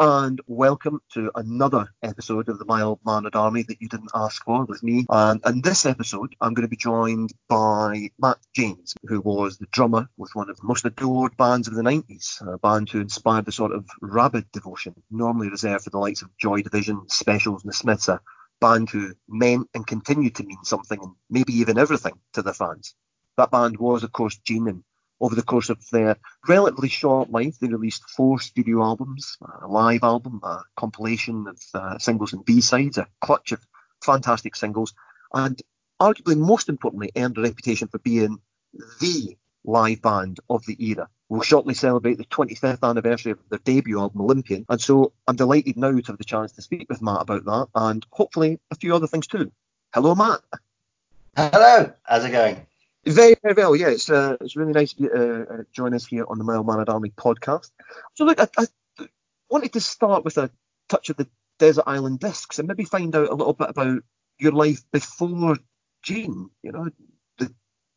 and welcome to another episode of the Mild Mannered Army that you didn't ask for with me. And in this episode, I'm going to be joined by Matt James, who was the drummer with one of the most adored bands of the 90s, a band who inspired the sort of rabid devotion normally reserved for the likes of Joy Division, Specials, and the Smiths, a band who meant and continue to mean something and maybe even everything to their fans. That band was, of course, Gene, and over the course of their relatively short life, they released four studio albums, a live album, a compilation of uh, singles and B-sides, a clutch of fantastic singles, and arguably most importantly, earned a reputation for being the live band of the era. We'll shortly celebrate the 25th anniversary of their debut album, Olympian, and so I'm delighted now to have the chance to speak with Matt about that and hopefully a few other things too. Hello, Matt. Hello, how's it going? Very, very well. Yeah, it's uh, it's really nice to uh, uh, join us here on the Mild Mannered Army podcast. So, look, I, I, wanted to start with a touch of the Desert Island Discs and maybe find out a little bit about your life before Gene. You know, the,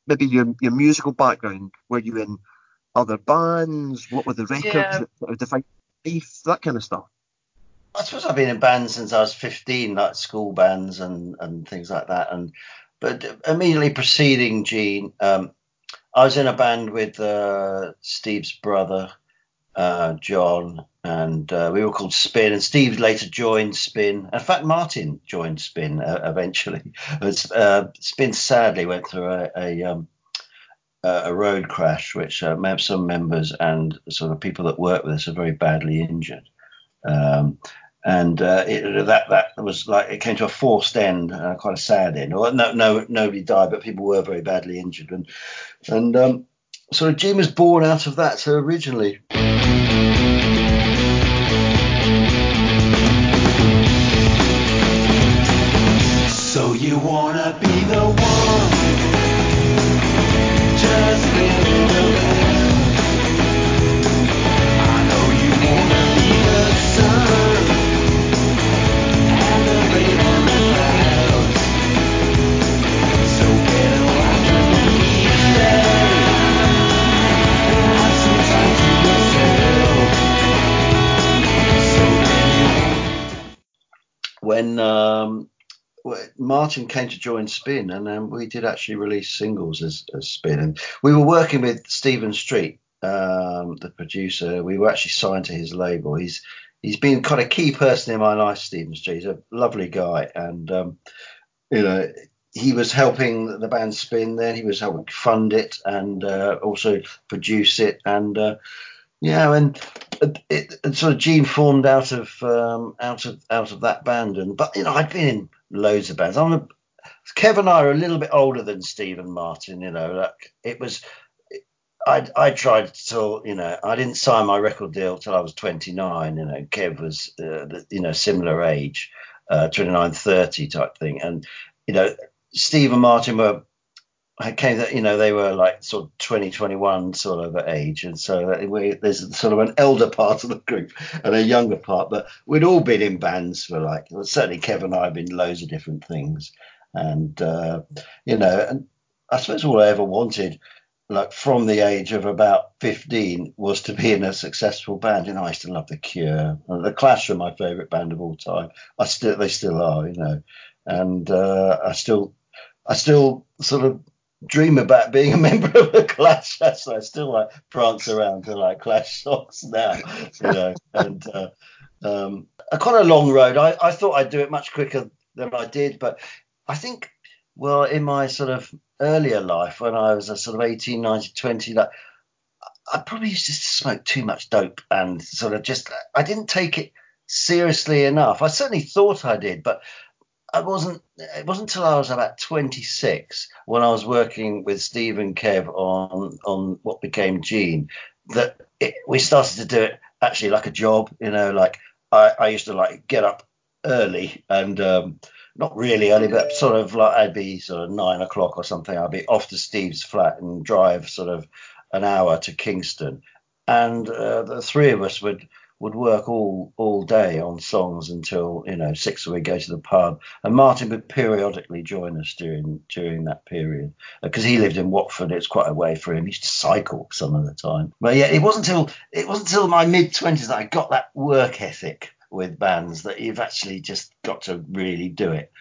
maybe your your musical background. Were you in other bands? What were the records Yeah. that sort of defined life? That kind of stuff. I suppose I've been in bands since I was 15, like school bands and, and things like that. And but immediately preceding Gene, um, I was in a band with uh, Steve's brother, uh, John, and uh, we were called Spin. And Steve later joined Spin. In fact, Martin joined Spin uh, eventually. Uh, Spin sadly went through a, a um, a road crash, which uh, some members and sort of people that work with us are very badly injured. Um, and uh, it, that that was like it came to a forced end, uh, quite a sad end. Well, no, no, nobody died, but people were very badly injured, and and um, sort of Gene was born out of that. Originally, So you wanna Martin came to join Spin, and um, we did actually release singles as, as Spin, and we were working with Stephen Street, um, the producer. We were actually signed to his label. He's he's been kind of key person in my life, Stephen Street. He's a lovely guy, and um, you know. He was helping the band spin. Then he was helping fund it and uh, also produce it. And uh, yeah, and it, it, sort of Gene formed out of um, out of out of that band. And but you know, I'd been in loads of bands. I'm a, Kev and I are a little bit older than Steve and Martin. You know, like it was. I I tried to you know I didn't sign my record deal till I was 29. You know, Kev was uh, you know similar age, uh, 29, 30 type thing. And you know, Steve and Martin were came that you know they were like sort of 20 21 sort of age and so we, there's sort of an elder part of the group and a younger part but we'd all been in bands for like well, certainly Kevin and I have been loads of different things. And uh, you know and I suppose all I ever wanted like from the age of about 15 was to be in a successful band. You know I used to love the Cure and the Clash are my favorite band of all time. I still they still are you know. And uh, I still I still sort of dream about being a member of a Clash. So I still like prance around to like Clash songs now, you know. And uh, um, a quite a long road. I, I thought I'd do it much quicker than I did, but I think, well, in my sort of earlier life, when I was a sort of 18, 19, 20, like I probably used to smoke too much dope and sort of just I didn't take it seriously enough. I certainly thought I did, but I wasn't. It wasn't until I was about 26 when I was working with Steve and Kev on on what became Gene that it, we started to do it actually like a job. You know, like I, I used to like get up early and um, not really early, but sort of like I'd be sort of nine o'clock or something. I'd be off to Steve's flat and drive sort of an hour to Kingston, and uh, the three of us would would work all all day on songs until you know six or we go to the pub, and Martin would periodically join us during during that period uh, because he lived in Watford. It's quite a way for him. He used to cycle some of the time. But yeah, it wasn't until it wasn't until my mid twenties that I got that work ethic with bands that you've actually just got to really do it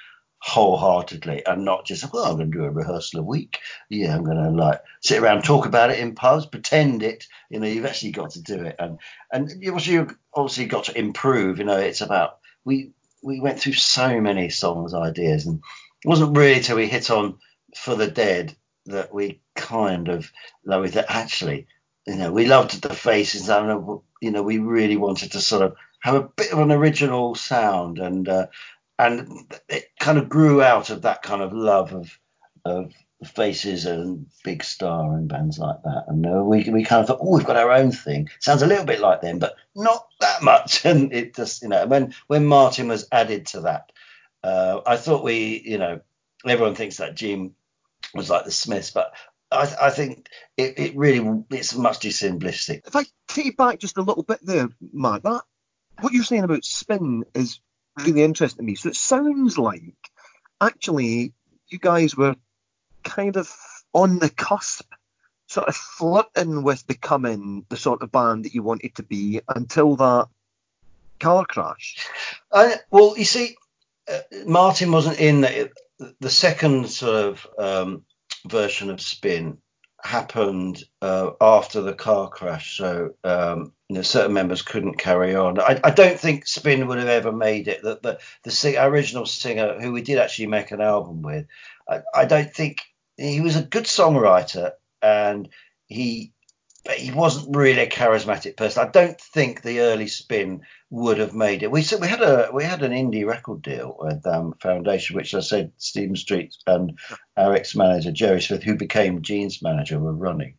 wholeheartedly and not just well I'm going to do a rehearsal a week. Yeah I'm going to like sit around talk about it in pubs pretend it you know you've actually got to do it. And and you've obviously got to improve you know it's about we we went through so many songs ideas and it wasn't really till we hit on for the dead that we kind of know that actually you know we loved the faces and you know we really wanted to sort of have a bit of an original sound and uh, and it kind of grew out of that kind of love of of faces and big star and bands like that. And uh, we we kind of thought oh we've got our own thing. Sounds a little bit like them but not that much. And it just you know when when martin was added to that uh, i thought we you know everyone thinks that Gene was like the smiths but I, I think it, it really it's much too simplistic. If I take you back just a little bit there, Matt, that what you're saying about spin is really interesting to me. So it sounds like actually you guys were kind of on the cusp, sort of flirting with becoming the sort of band that you wanted to be until that car crash. Well, you see, uh, Martin wasn't in the, the second sort of um, version of Spin happened uh, after the car crash, so um, know, certain members couldn't carry on. I, I, don't think Spin would have ever made it. The the, the sing, original singer who we did actually make an album with, I, I don't think he was a good songwriter and he but he wasn't really a charismatic person. I don't think the early spin would have made it. We we had a we had an indie record deal with um, Foundation, which I said Stephen Street and our ex manager Jerry Smith, who became Gene's manager, were running.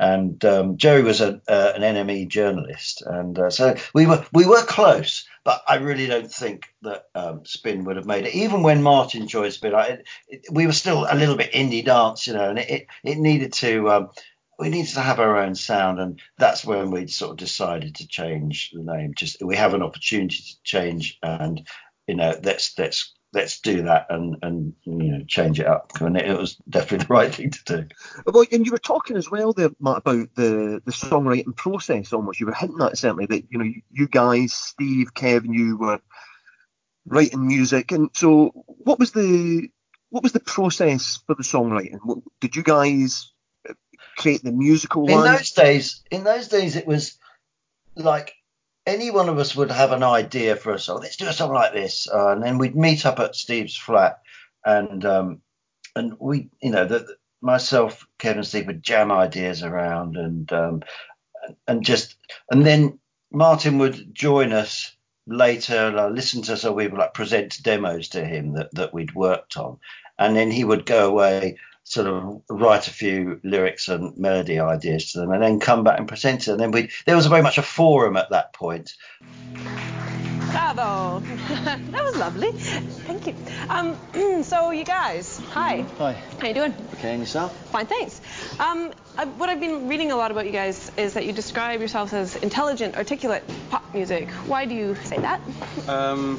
And um, Jerry was a, uh, an NME journalist, and uh, so we were we were close. But I really don't think that um, Spin would have made it. Even when Martin joined Spin, I, it, it, we were still a little bit indie dance, you know, and it, it needed to um, we needed to have our own sound, and that's when we sort of decided to change the name. Just we have an opportunity to change, and you know, let's let's let's do that and and you know change it up. And it, was definitely the right thing to do. Well, and you were talking as well there, Matt, about the the songwriting process. Almost, you were hinting at certainly that you know you guys, Steve, Kevin, you were writing music, and so what was the what was the process for the songwriting? What, did you guys create the musical in those days in those days it was like any one of us would have an idea for a song let's do song like this uh, and then we'd meet up at steve's flat and um, and we you know myself kevin steve would jam ideas around and um, and just and then martin would join us later uh, listen to us, so we would like present demos to him that, that we'd worked on. And then he would go away sort of write a few lyrics and melody ideas to them and then come back and present it. And then we there was very much a forum at that point. Bravo! that was lovely. Thank you. Um, so you guys, hi. Hi. How you doing? Okay, and yourself? Fine, thanks. Um, I, what I've been reading a lot about you guys is that you describe yourselves as intelligent, articulate pop music. Why do you say that? Um,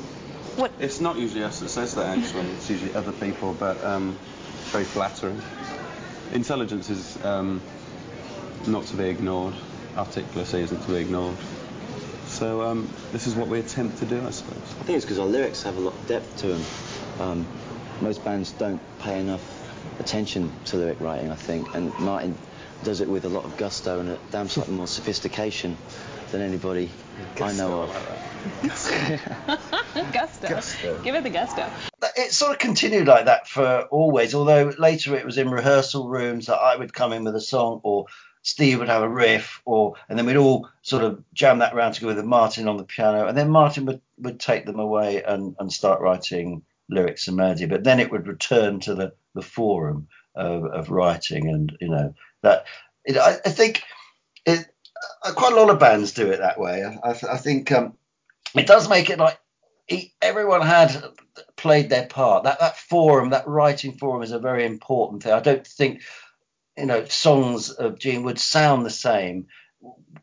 What? it's not usually us that says that actually. It's usually other people, but um, very flattering. Intelligence is um, not to be ignored. Articulacy isn't to be ignored. So um, this is what we attempt to do, I suppose. I think it's because our lyrics have a lot of depth to them. Um, most bands don't pay enough attention to lyric writing, I think, and Martin does it with a lot of gusto and a damn sight more sophistication than anybody I know of. gusto. Gusto. Give it the gusto. It sort of continued like that for always, although later it was in rehearsal rooms that I would come in with a song or Steve would have a riff or and then we'd all sort of jam that around together with Martin on the piano and then Martin would, would take them away and, and start writing lyrics and melody. But then it would return to the, the forum of, of writing and you know that it, I, I think it quite a lot of bands do it that way. I, I, think um, it does make it like everyone had played their part. That that forum, that writing forum, is a very important thing. I don't think you know songs of Gene would sound the same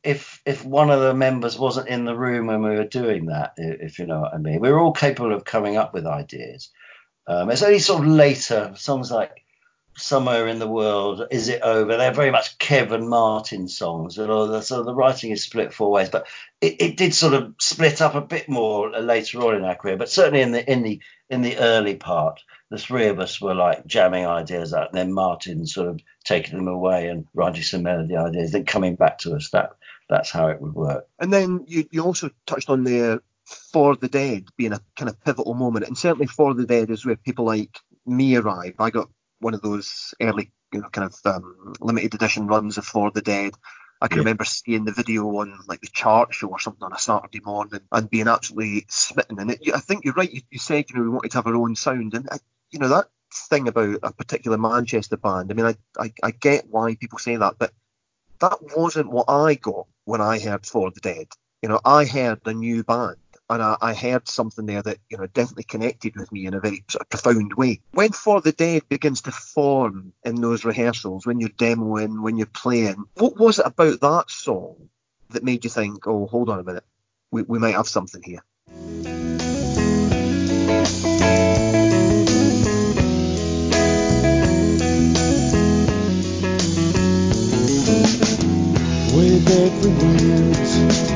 if if one of the members wasn't in the room when we were doing that, if you know what I mean. We were all capable of coming up with ideas. Um, it's only sort of later songs like somewhere in the world is it over? They're very much kevin martin songs and all the so the writing is split four ways but it, it did sort of split up a bit more later on in our career but certainly in the in the in the early part the three of us were like jamming ideas out and then martin sort of taking them away and writing some melody ideas then coming back to us. That that's how it would work. And then you, you also touched on there uh, For the Dead being a kind of pivotal moment, and certainly For the Dead is where people like me arrive. I got one of those early, you know, kind of um, limited edition runs of For the Dead. I can Yeah. remember seeing the video on like the chart show or something on a Saturday morning and being absolutely smitten. And it, I think you're right. You, you said you know we wanted to have our own sound, and I, you know that thing about a particular Manchester band. I mean, I, I I get why people say that, but that wasn't what I got when I heard For the Dead. You know, I heard a new band and I, I heard something there that, you know, definitely connected with me in a very sort of profound way. When For the Dead begins to form in those rehearsals, when you're demoing, when you're playing, what was it about that song that made you think, oh, hold on a minute, we, we might have something here? With every word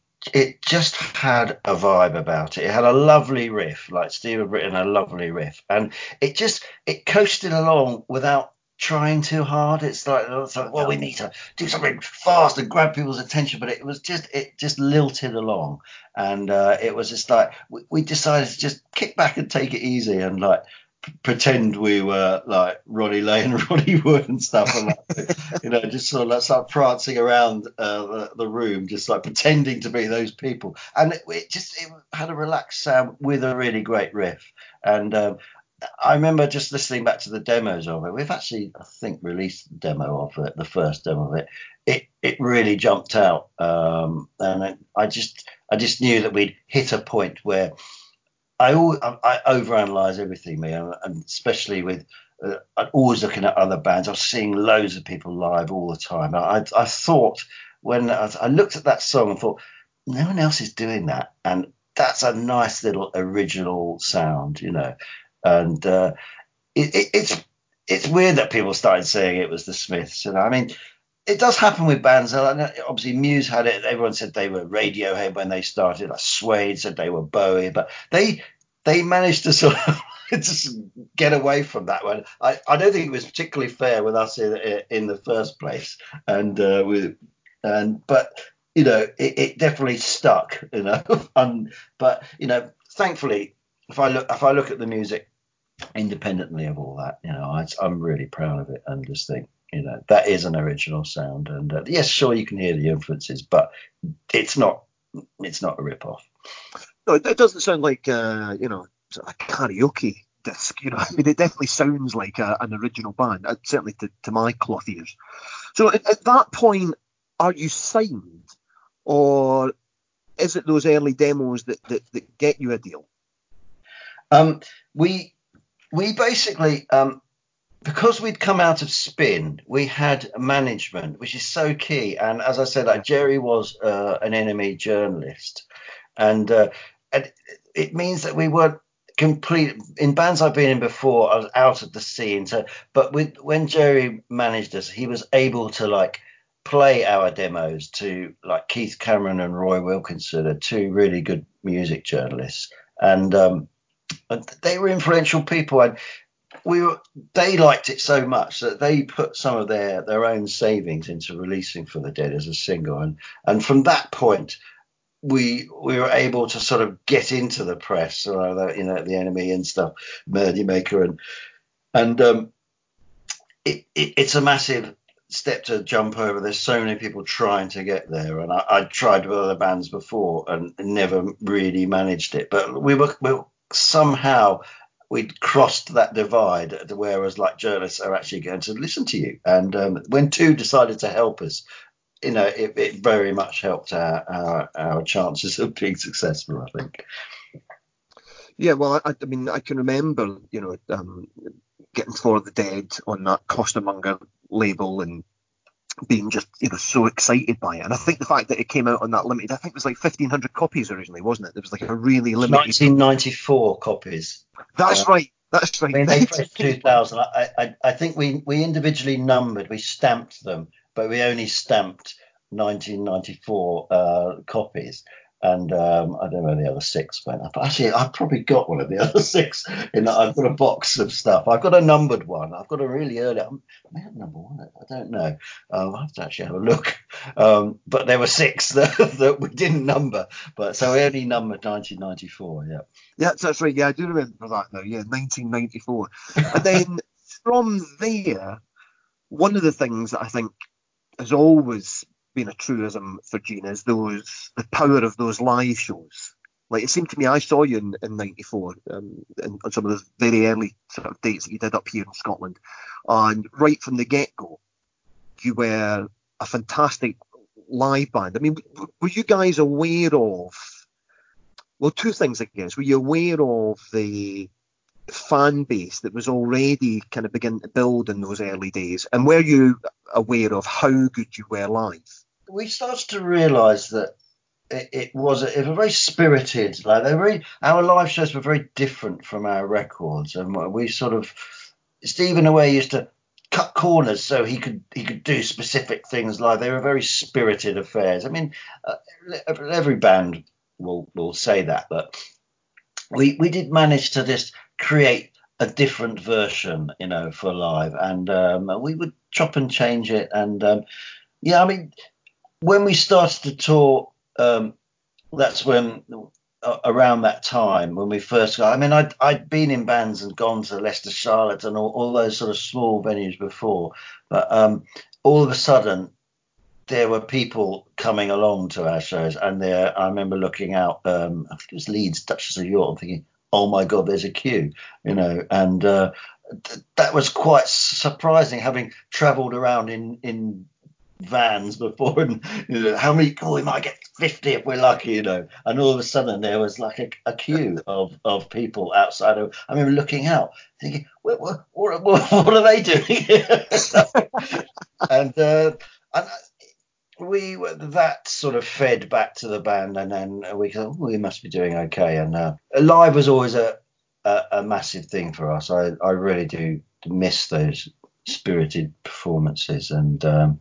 it just had a vibe about it. It had a lovely riff, like Steve had written a lovely riff, and it just it coasted along without trying too hard. It's like, it's like well, we need to do something fast and grab people's attention, but it was just it just lilted along, and uh, it was just like we, we decided to just kick back and take it easy and like pretend we were like Ronnie Lane and Ronnie Wood and stuff, and like, you know, just sort of like start prancing around uh, the, the room, just like pretending to be those people. And it, it just it had a relaxed sound with a really great riff. And um, I remember just listening back to the demos of it. We've actually, I think, released the demo of it, the first demo of it. It it really jumped out, um, and I, I just I just knew that we'd hit a point where I al- I, overanalyze everything, me, and, especially with uh, I'm always looking at other bands. I was seeing loads of people live all the time. I I thought when I, I looked at that song and thought no one else is doing that, and that's a nice little original sound, you know. And uh, it, it, it's it's weird that people started saying it was the Smiths. And I mean, it does happen with bands. and Obviously, Muse had it. Everyone said they were Radiohead when they started. Like Suede said they were Bowie, but they they managed to sort of just get away from that one. I, I don't think it was particularly fair with us in, in the first place. And uh, with and but you know it, it definitely stuck. You know, and but you know thankfully if I look if I look at the music independently of all that, you know, I, I'm really proud of it and just think, you know, that is an original sound. And uh, yes, sure, you can hear the influences, but it's not it's not a rip off. No, it, doesn't sound like, uh, you know, a karaoke disc. You know, I mean, it definitely sounds like a, an original band, uh, certainly to, to my cloth ears. So at, at that point, are you signed, or is it those early demos that, that, that get you a deal? Um, we we basically um, because we'd come out of spin, we had management, which is so key. And as I said, like Jerry was uh, an NME journalist, and, uh, and it means that we weren't complete in bands I've been in before. I was out of the scene, so but with when Jerry managed us, he was able to like play our demos to like Keith Cameron and Roy Wilkinson, are two really good music journalists, and um, they were influential people and we were they liked it so much that they put some of their their own savings into releasing for the dead as a single. And and from that point we we were able to sort of get into the press you know the NME and stuff Melody Maker. And and um it, it it's a massive step to jump over. There's so many people trying to get there. And I, I tried with other bands before and never really managed it. But we were, we were somehow we'd crossed that divide, whereas like journalists are actually going to listen to you. And um, when two decided to help us, you know, it, it very much helped our, our our chances of being successful. I think. Yeah, well, I, I mean, I can remember, you know, um, getting For the Dead on that Costermonger label and being just, you know, so excited by it. And I think the fact that it came out on that limited, I think it was like 1,500 copies originally, wasn't it? There was like a really limited. 1994 copies. That's uh, right. That's right. I mean, they pressed 2000. I, I, I think we, we individually numbered, we stamped them, but we only stamped 1994 uh, copies. And um, I don't know where the other six went. Actually, I've probably got one of the other six. In that I've got a box of stuff. I've got a numbered one. I've got a really early. I may have number one. I don't know. Um, I have to actually have a look. Um, but there were six that, that we didn't number. But so we only numbered 1994. Yeah. Yeah, that's right. Yeah, I do remember that now. Yeah, 1994. and then from there, one of the things that I think has always been a truism for Gene is those the power of those live shows. Like it seemed to me, I saw you in, in '94 um, in, on some of those very early sort of dates that you did up here in Scotland, and right from the get go, you were a fantastic live band. I mean, were you guys aware of? Well, two things, I guess. Were you aware of the fan base that was already kind of beginning to build in those early days, and were you aware of how good you were live? We started to realise that it, it was a, it was very spirited. Like they very, our live shows were very different from our records, and we sort of Stephen in a way used to cut corners so he could he could do specific things like They were very spirited affairs. I mean, uh, every band will will say that, but we we did manage to just create a different version, you know, for live, and um, we would chop and change it, and um, yeah, I mean, when we started to tour, um, that's when uh, around that time when we first got. I mean, I'd I'd been in bands and gone to Leicester, Charlotte, and all, all those sort of small venues before, but um, all of a sudden there were people coming along to our shows, and there I remember looking out. Um, I think it was Leeds, Duchess of York, thinking, "Oh my God, there's a queue," you know, and uh, th- that was quite surprising, having travelled around in in vans before and you know, how many oh we might get 50 if we're lucky you know. And all of a sudden there was like a, a queue of of people outside of i remember looking out thinking what, what, what, what are they doing? And uh and we were that sort of fed back to the band and then we thought oh, we must be doing okay. And uh, live was always a, a a massive thing for us. I i really do miss those spirited performances and um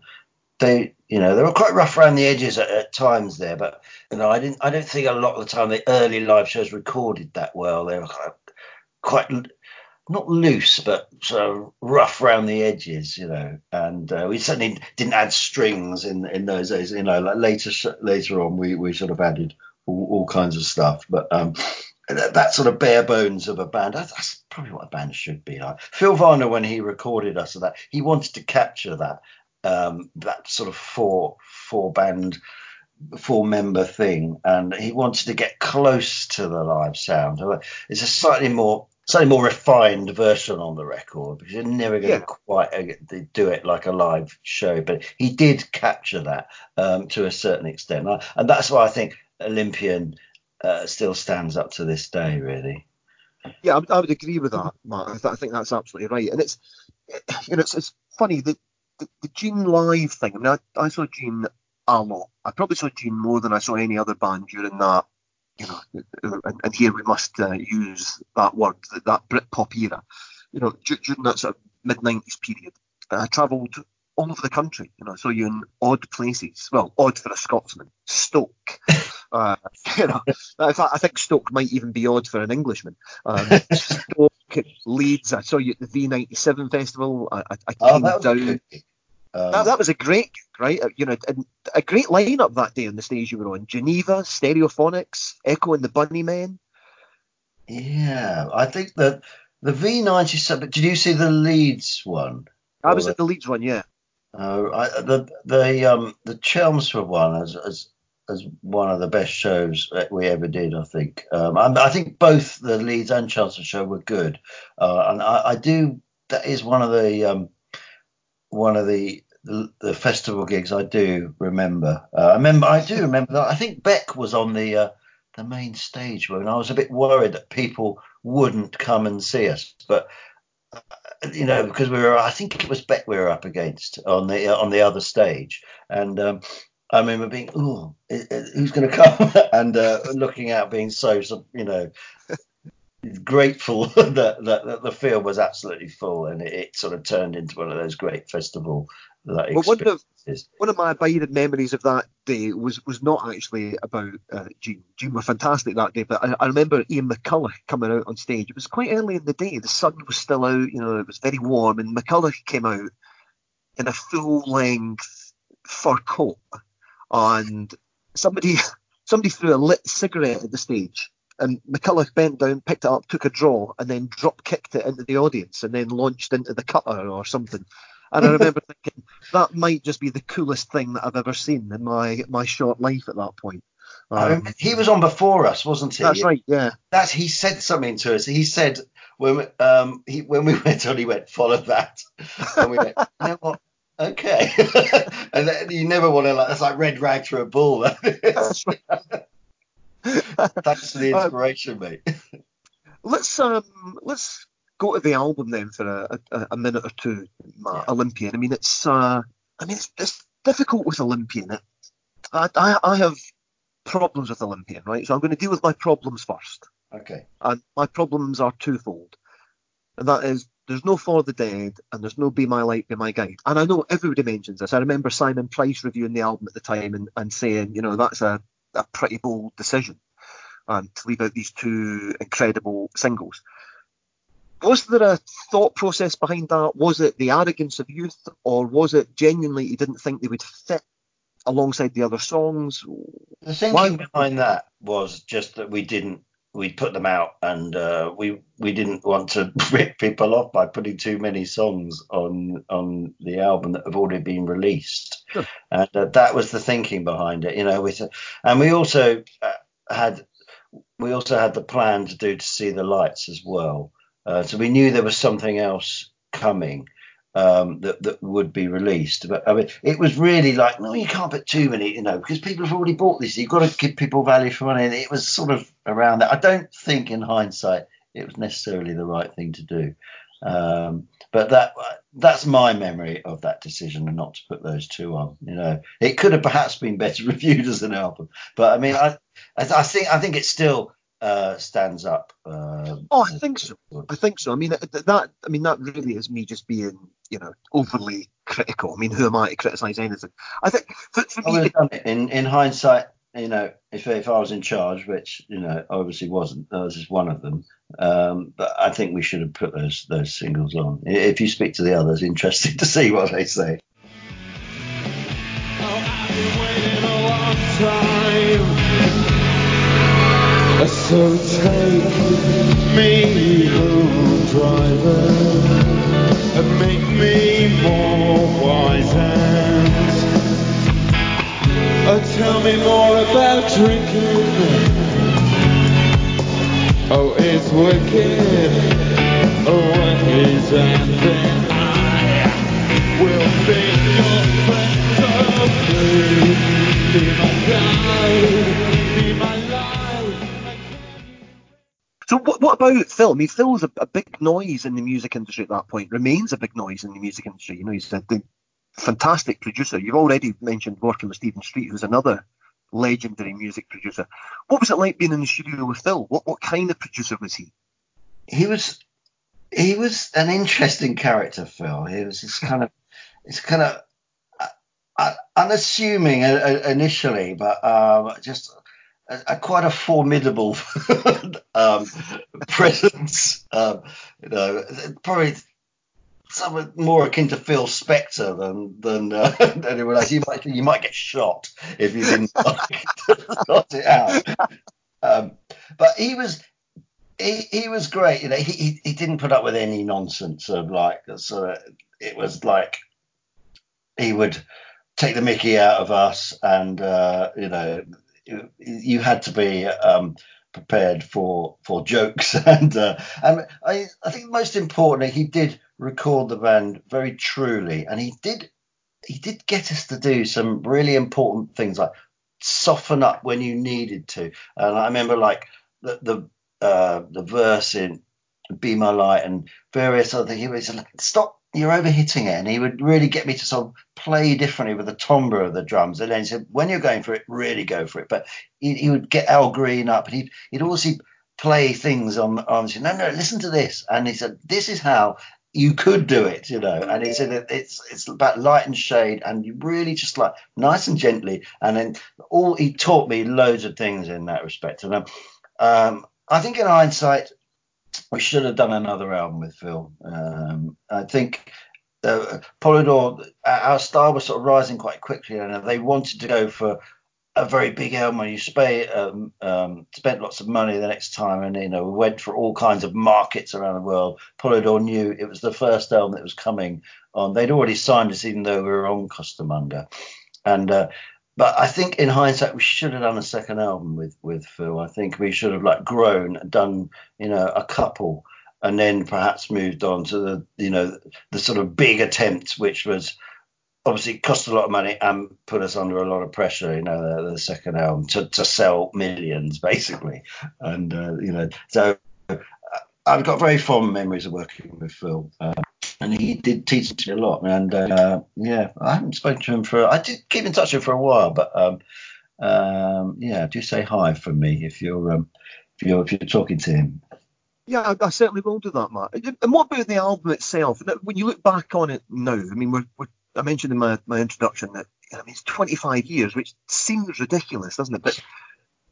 they you know they were quite rough around the edges at, at, times there but you know i didn't i don't think a lot of the time the early live shows recorded that well. They were quite, quite not loose but sort of rough around the edges you know and uh, we certainly didn't add strings in in those days you know like later later on we we sort of added all, all kinds of stuff but um that, that, sort of bare bones of a band that's, probably what a band should be like. Phil Vinall when he recorded us of that he wanted to capture that um, that sort of four four band four member thing. And he wanted to get close to the live sound. It's a slightly more slightly more refined version on the record because you're never going to yeah. quite uh, do it like a live show. But he did capture that um, to a certain extent. And that's why i think olympian uh, still stands up to this day really. Yeah I, I would agree with that. I, I think that's absolutely right. And it's you know it's, it's funny that the, the Gene live thing. I mean, I, I saw Gene a lot. I probably saw Gene more than I saw any other band during that. You know, and, and here we must uh, use that word, that, that Britpop era. You know, during that sort of mid '90s period, I travelled all over the country. You know, I saw you in odd places. Well, odd for a Scotsman. Stoke. Uh, you know, in fact, I think Stoke might even be odd for an Englishman. Um, Stoke, Leeds. I saw you at the V97 festival. I, I, I oh, came down. Um, that, that, was a great, right? You know, a great lineup that day on the stage you were on. Geneva, Stereophonics, Echo and the Bunnymen. Yeah, I think that the V97. Did you see the Leeds one? I was the, at the Leeds one, yeah. Uh, I, the the um the Chelmsford one, as, as as one of the best shows that we ever did. I think. Um, I, I think both the Leeds and Chelmsford show were good, uh, and I, I do. That is one of the um, one of the, the the festival gigs I do remember. Uh, I remember. I do remember that. I think Beck was on the uh, the main stage when I was a bit worried that people wouldn't come and see us, but uh, you know, because we were, I think it was Beck we were up against on the on the other stage, and um, I remember being, oh, who's going to come, and uh, looking out, being so, so, you know, grateful that, that, that the field was absolutely full, and it, it sort of turned into one of those great festival like Well, one of experiences. one of my abiding memories of that day was was not actually about uh. Gene were fantastic that day, but I, I remember Ian McCulloch coming out on stage. It was quite early in the day. The sun was still out. You know, it was very warm, and McCulloch came out in a full length fur coat, and somebody somebody threw a lit cigarette at the stage. And McCulloch bent down, picked it up, took a draw, and then drop kicked it into the audience, and then launched into the cutter or something. And I remember thinking that might just be the coolest thing that I've ever seen in my my short life at that point. Um, he was on before us, wasn't he? that's right, yeah. That's he said something to us. He said when we, um he when we went on, he went follow that, and we went, you know what? Okay, and then you never want to like that's like red rag through a bull. Thanks for the Uh, inspiration, mate. Let's um let's go to the album then for a, a, a minute or two, Matt. Yeah. Olympian. I mean, it's uh, I mean, it's, it's difficult with Olympian. It, I, I I have problems with Olympian, right? So I'm going to deal with my problems first. Okay. and my problems are twofold. And that is, there's no For the Dead, and there's no Be My Light, Be My Guide. And I know everybody mentions this. I remember Simon Price reviewing the album at the time and, and saying, you know, that's a, a pretty bold decision um, to leave out these two incredible singles. Was there a thought process behind that? Was it the arrogance of youth, or was it genuinely you didn't think they would fit alongside the other songs? The thinking Why- behind that was just that we didn't we put them out and uh, we we didn't want to rip people off by putting too many songs on on the album that have already been released. Sure. and uh, that was the thinking behind it you know with and we also uh, had we also had the plan to do to see the lights as well. Uh, so we knew there was something else coming um, that that would be released. But I mean, it was really like, no, you can't put too many, you know, because people have already bought this. You've got to give people value for money. And it was sort of around that. I don't think, in hindsight, it was necessarily the right thing to do. Um, but that that's my memory of that decision, and not to put those two on. You know, it could have perhaps been better reviewed as an album, but I mean, I I think I think it's still uh, stands up. Uh, Oh, I think so. I think so. I mean that. I mean that really is me just being, you know, overly critical. I mean, who am I to criticise anything? I think for, for I me, it- it in in hindsight. You know, if if I was in charge, which you know obviously wasn't, I was just one of them. Um, but I think we should have put those those singles on. If you speak to the others, interesting to see what they say. So take me home, driver, and make me more wise wiser. Oh, tell me more about drinking. Oh, it's wicked. Oh, what is and then I will be your friend. What, about Phil? I mean, Phil was a, a big noise in the music industry at that point. Remains a big noise in the music industry. You know, he's a fantastic producer. You've already mentioned working with Stephen Street, who's another legendary music producer. What was it like being in the studio with Phil? What what kind of producer was he? he was he was an interesting character, Phil. He was this kind of it's kind of uh, uh, unassuming uh, uh, initially, but um, just a, a quite a formidable um, presence. Um, you know, probably somewhat more akin to Phil Spector than than uh, anyone else. You might you might get shot if you didn't sort it out. Um, but he was he, he was great. You know, he, he didn't put up with any nonsense of like of. It was like he would take the Mickey out of us, and uh, you know, you, had to be um, prepared for for jokes, and uh, and I I think most importantly, he did record the band very truly, and he did he did get us to do some really important things like soften up when you needed to, and I remember like the the uh, the verse in "Be My Light" and various other things. He was like, "Stop." You're overhitting it, and he would really get me to sort of play differently with the timbre of the drums. And then he said, "When you're going for it, really go for it." But he, he would get Al Green up, and he'd he'd also play things on on. No, no, listen to this, and he said, "This is how you could do it," you know. And he said, "It's it's about light and shade, and you really just like nice and gently." And then all he taught me loads of things in that respect. And um, um, I think in hindsight, we should have done another album with Phil. Um, I think uh, Polydor, our star was sort of rising quite quickly, and they wanted to go for a very big album. And you spay, um, um, spent lots of money the next time, and you know we went for all kinds of markets around the world. Polydor knew it was the first album that was coming on. They'd already signed us, even though we were on Costermonger, and. Uh, but I think in hindsight we should have done a second album with with Phil. I think we should have like grown done you know a couple and then perhaps moved on to the you know the sort of big attempt which was obviously cost a lot of money and put us under a lot of pressure you know the, the second album to, to sell millions basically and uh, you know so uh, I've got very fond memories of working with Phil. Um, and he did teach me a lot. And uh, yeah, I haven't spoken to him for. I did keep in touch with him for a while, but um, um, yeah, do say hi from me if you're um, if you're if you're talking to him. Yeah, I, I certainly will do that, Matt. And what about the album itself? When you look back on it now, I mean, we're, we're, I mentioned in my, my introduction that I mean it's 25 years, which seems ridiculous, doesn't it? But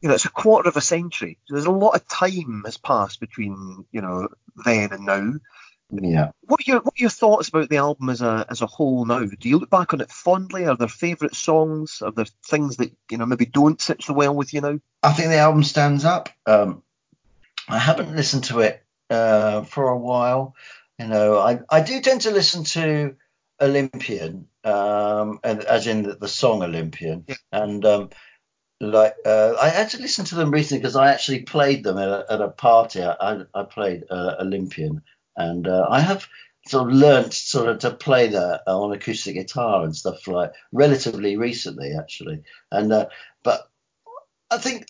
you know, it's a quarter of a century. So there's a lot of time has passed between you know then and now. Yeah. What are your what are your thoughts about the album as a as a whole now? Do you look back on it fondly? Are there favourite songs? Are there things that you know maybe don't sit so well with you now? I think the album stands up. Um, I haven't listened to it uh, for a while. You know, I, I do tend to listen to Olympian, um, and as in the, the song Olympian, Yeah. and um, like uh, I had to listen to them recently because I actually played them at a, at a party. I, I, I played uh, Olympian, and uh, I have sort of learnt sort of to play that on acoustic guitar and stuff like relatively recently actually, and uh, but I think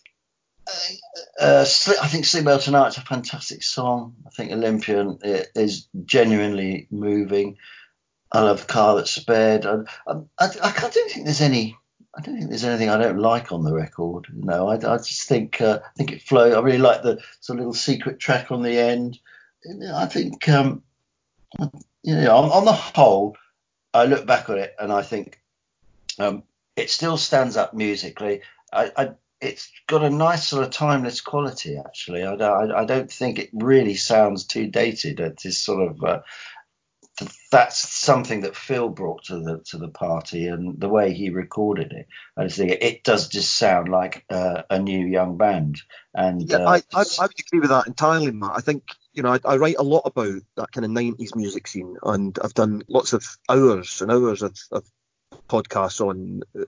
uh, Sli- I think Sleep Well Tonight is a fantastic song. I think Olympian is genuinely moving. I love Car That Sped. I, I, I, I don't think there's any. I don't think there's anything I don't like on the record. No, I, I just think uh, I think it flows. I really like the sort of little secret track on the end. I think um, you know on, on the whole, I look back on it and I think um, it still stands up musically. I, I it's got a nice sort of timeless quality actually. I don't, I, I don't think it really sounds too dated. It is sort of uh, that's something that Phil brought to the to the party and the way he recorded it. I just think it, it does just sound like uh, a new young band. And Yeah, uh, I, I, I would agree with that entirely, Matt. I think, you know, I, I write a lot about that kind of 90s music scene, and I've done lots of hours and hours of, of podcasts on uh,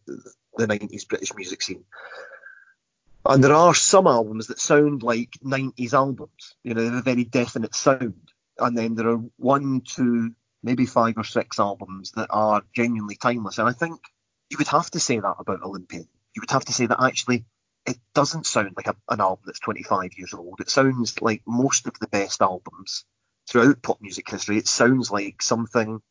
the 90s British music scene. And there are some albums that sound like 90s albums, you know, they have a very definite sound. And then there are one, two, maybe five or six albums that are genuinely timeless. And I think you would have to say that about Olympian. You would have to say that actually it doesn't sound like a, an album that's 25 years old. It sounds like most of the best albums throughout pop music history. It sounds like something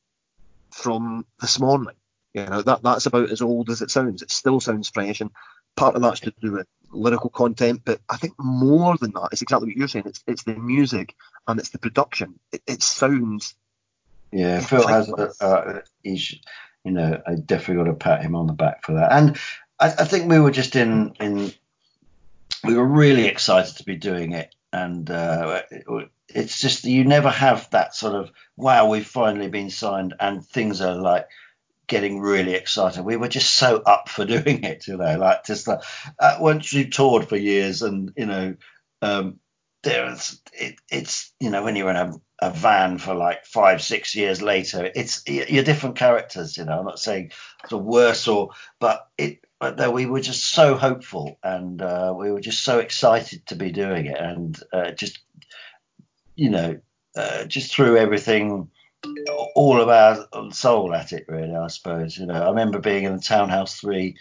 from this morning. You know, that that's about as old as it sounds. It still sounds fresh, and part of that's to do with lyrical content, but I think more than that, it's exactly what you're saying. It's it's the music and it's the production. It, it sounds Yeah, Phil has. Uh, he's, you know, I definitely got to pat him on the back for that. And I, I think we were just in in. We were really excited to be doing it, and uh, it, it's just you never have that sort of wow, we've finally been signed, and things are like getting really excited. We were just so up for doing it, you know, like just like uh, once you've toured for years, and you know, um, there's it, it's you know when you're in a, a van for like five, six years later, it's you're different characters. You know, I'm not saying of worse or, but it. But we were just so hopeful and uh, we were just so excited to be doing it, and uh, just you know, uh, just threw everything, all of our soul at it. Really, I suppose. You know, I remember being in the Townhouse Three,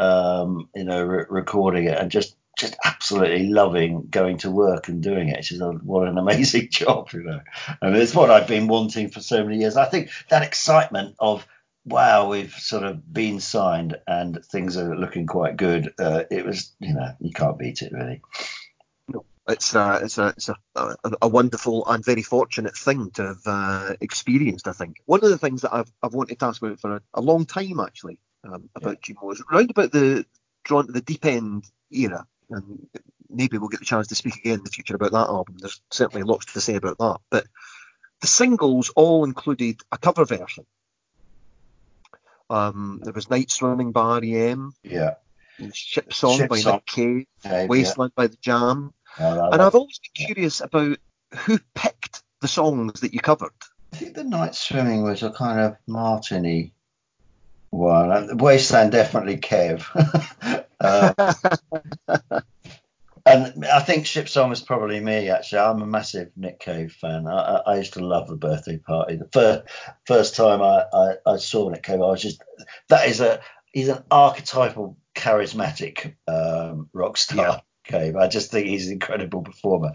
um, you know, re- recording it and just just absolutely loving going to work and doing it. It's just what an amazing job, you know. And it's what I've been wanting for so many years. I think that excitement of wow, we've sort of been signed and things are looking quite good. Uh, it was, you know, you can't beat it really. It's a, it's a, it's a, a, a wonderful and very fortunate thing to have uh, experienced. I think one of the things that I've, I've wanted to ask about for a, a long time actually um, about GMO is round about the drawn to the deep end era, and maybe we'll get the chance to speak again in the future about that album. There's certainly lots to say about that, but the singles all included a cover version. Um, there was Night Swimming by REM, Yeah. Ship Song Ship by Song. Nick Cave, Yeah, Wasteland by The Jam. yeah. And I've always been curious about who picked the songs that you covered. I think the night swimming was a kind of Martini one. And Wasteland definitely Kev. uh, and I think Ship Song was probably me actually. I'm a massive Nick Cave fan. I, I, I used to love the birthday party. The first first time I, I, I saw Nick Cave, I was just that is a he's an archetypal charismatic um, rock star. Yeah. Cave. I just think he's an incredible performer.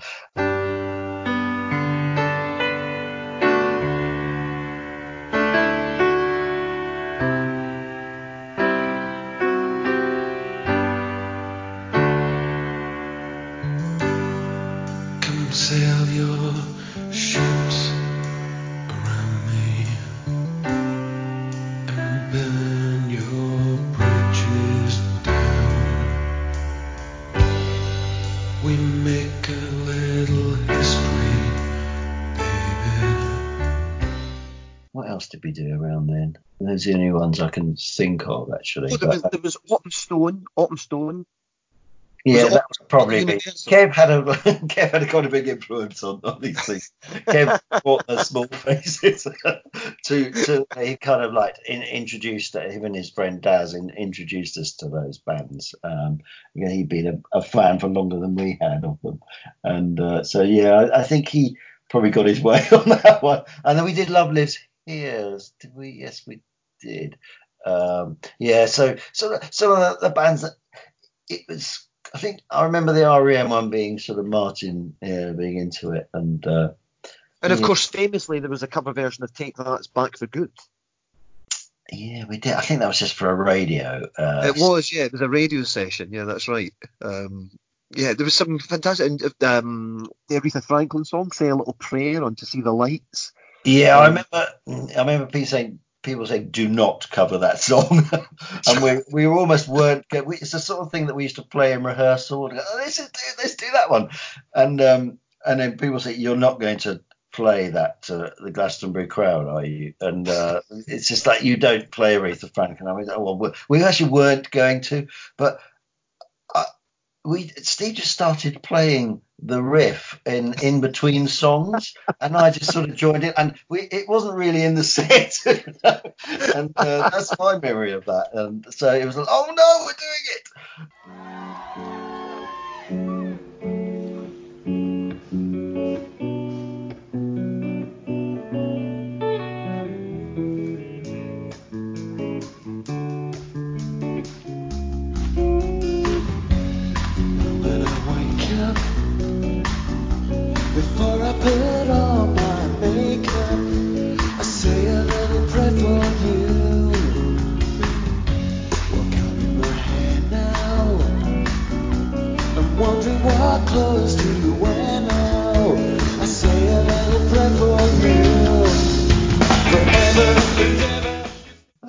Else did we around then? Those are the only ones I can think of actually. Oh, there, was, there was Autumn Stone, Autumn Stone. yeah, was that was probably me. Kev had a Kev had a quite a big influence on, on these things. Kev brought the small faces to to he kind of like in, introduced him and his friend Daz in, introduced us to those bands. Um, you know, he'd been a, a fan for longer than we had of them, and uh, so yeah, I, I think he probably got his way on that one. And then we did Love Lives Here. Did we? Yes, we did. Um, yeah, so so some of the, the bands that it was. I think I remember the REM one being sort of Martin yeah, being into it, and uh, And of Yeah. course, famously, there was a cover version of Take That's Back for Good. yeah, we did. I think that was just for a radio. Uh, it was, yeah, it was a radio session. Yeah, that's right. Um, yeah, there was some fantastic. and, Um, the Aretha Franklin song, "Say a Little Prayer" on "To See the Lights." Yeah, I Um, remember. I remember people saying people saying do not cover that song, and we we almost weren't. We, it's the sort of thing that we used to play in rehearsal. And go, oh, let's do let's do that one, and um and then people say you're not going to play that to the Glastonbury crowd, are you? And uh, it's just like you don't play Aretha Franklin. I mean, oh, well, we we actually weren't going to, but. I, we Steve just started playing the riff in in between songs, and I just sort of joined it. and we it wasn't really in the set, and uh, that's my memory of that. And so it was like, oh no, we're doing it.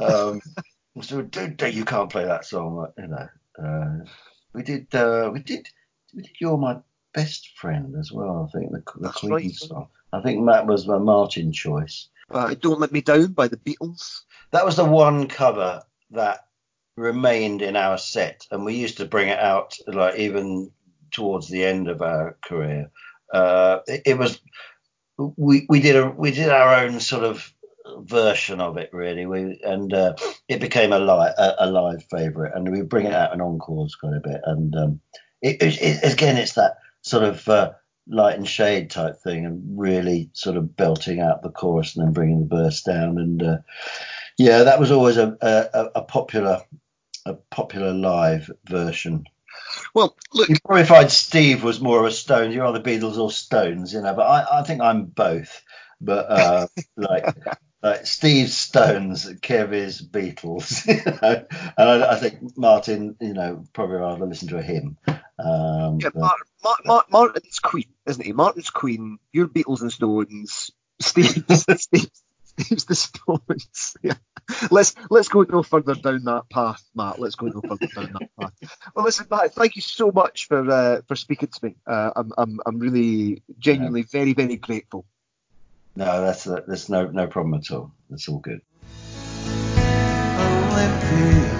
Um, so you can't play that song, you know. Uh, we did uh, we did we did you're my best friend as well. I think the, the Queen right. song. I think that was my Martin choice. Uh, "Don't Let Me Down" by the Beatles. That was the one cover that remained in our set, and we used to bring it out like even towards the end of our career. Uh, it, it was we we did a we did our own sort of version of it really. We and uh, it became a live a, a live favourite, and we bring it out in encores quite a bit. And um, it, it, it again, it's that sort of uh, light and shade type thing, and really sort of belting out the chorus and then bringing the verse down. And uh, yeah, that was always a, a, a popular a popular live version. Well, look, You probably find Steve was more of a Stones. You're either Beatles or Stones, you know. But I, I think I'm both. But uh, like like Steve's Stones, Kev is Beatles. You know? And I, I think Martin, you know, probably rather listen to him. Um, yeah, but- Mar- Mar- Mar- Martin's Queen, isn't he? Martin's Queen. You're Beatles and Stones. Steve's, Steve's, Steve's the Stones. Yeah. Let's let's go no further down that path, Matt. Let's go no further down that path. Well, listen, Matt. Thank you so much for uh, for speaking to me. Uh, I'm I'm I'm really genuinely very very grateful. no, that's that's no no problem at all. That's all good. Olympian.